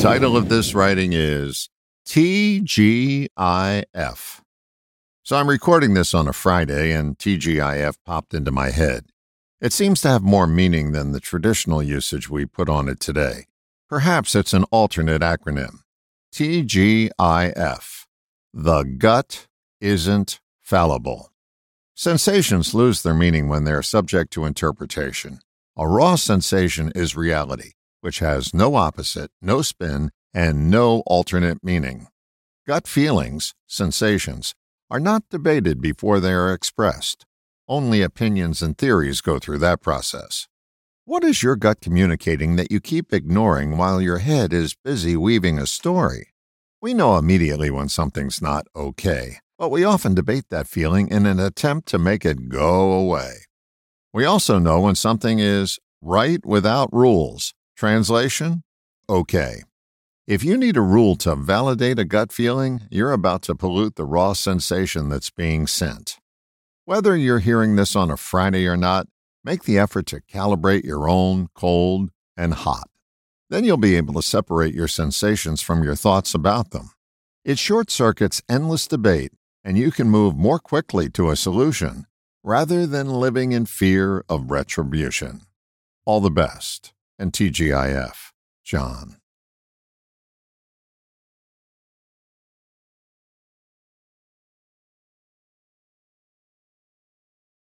title of this writing is TGIF. So I'm recording this on a Friday, and TGIF popped into my head. It seems to have more meaning than the traditional usage we put on it today. Perhaps it's an alternate acronym. TGIF. The gut isn't fallible. Sensations lose their meaning when they are subject to interpretation. A raw sensation is reality, which has no opposite, no spin, and no alternate meaning. Gut feelings, sensations, are not debated before they are expressed. Only opinions and theories go through that process. What is your gut communicating that you keep ignoring while your head is busy weaving a story? We know immediately when something's not okay, but we often debate that feeling in an attempt to make it go away. We also know when something is right without rules. Translation? Okay. If you need a rule to validate a gut feeling, you're about to pollute the raw sensation that's being sent. Whether you're hearing this on a Friday or not, make the effort to calibrate your own cold and hot. Then you'll be able to separate your sensations from your thoughts about them. It short circuits endless debate, and you can move more quickly to a solution rather than living in fear of retribution. All the best, and TGIF, John.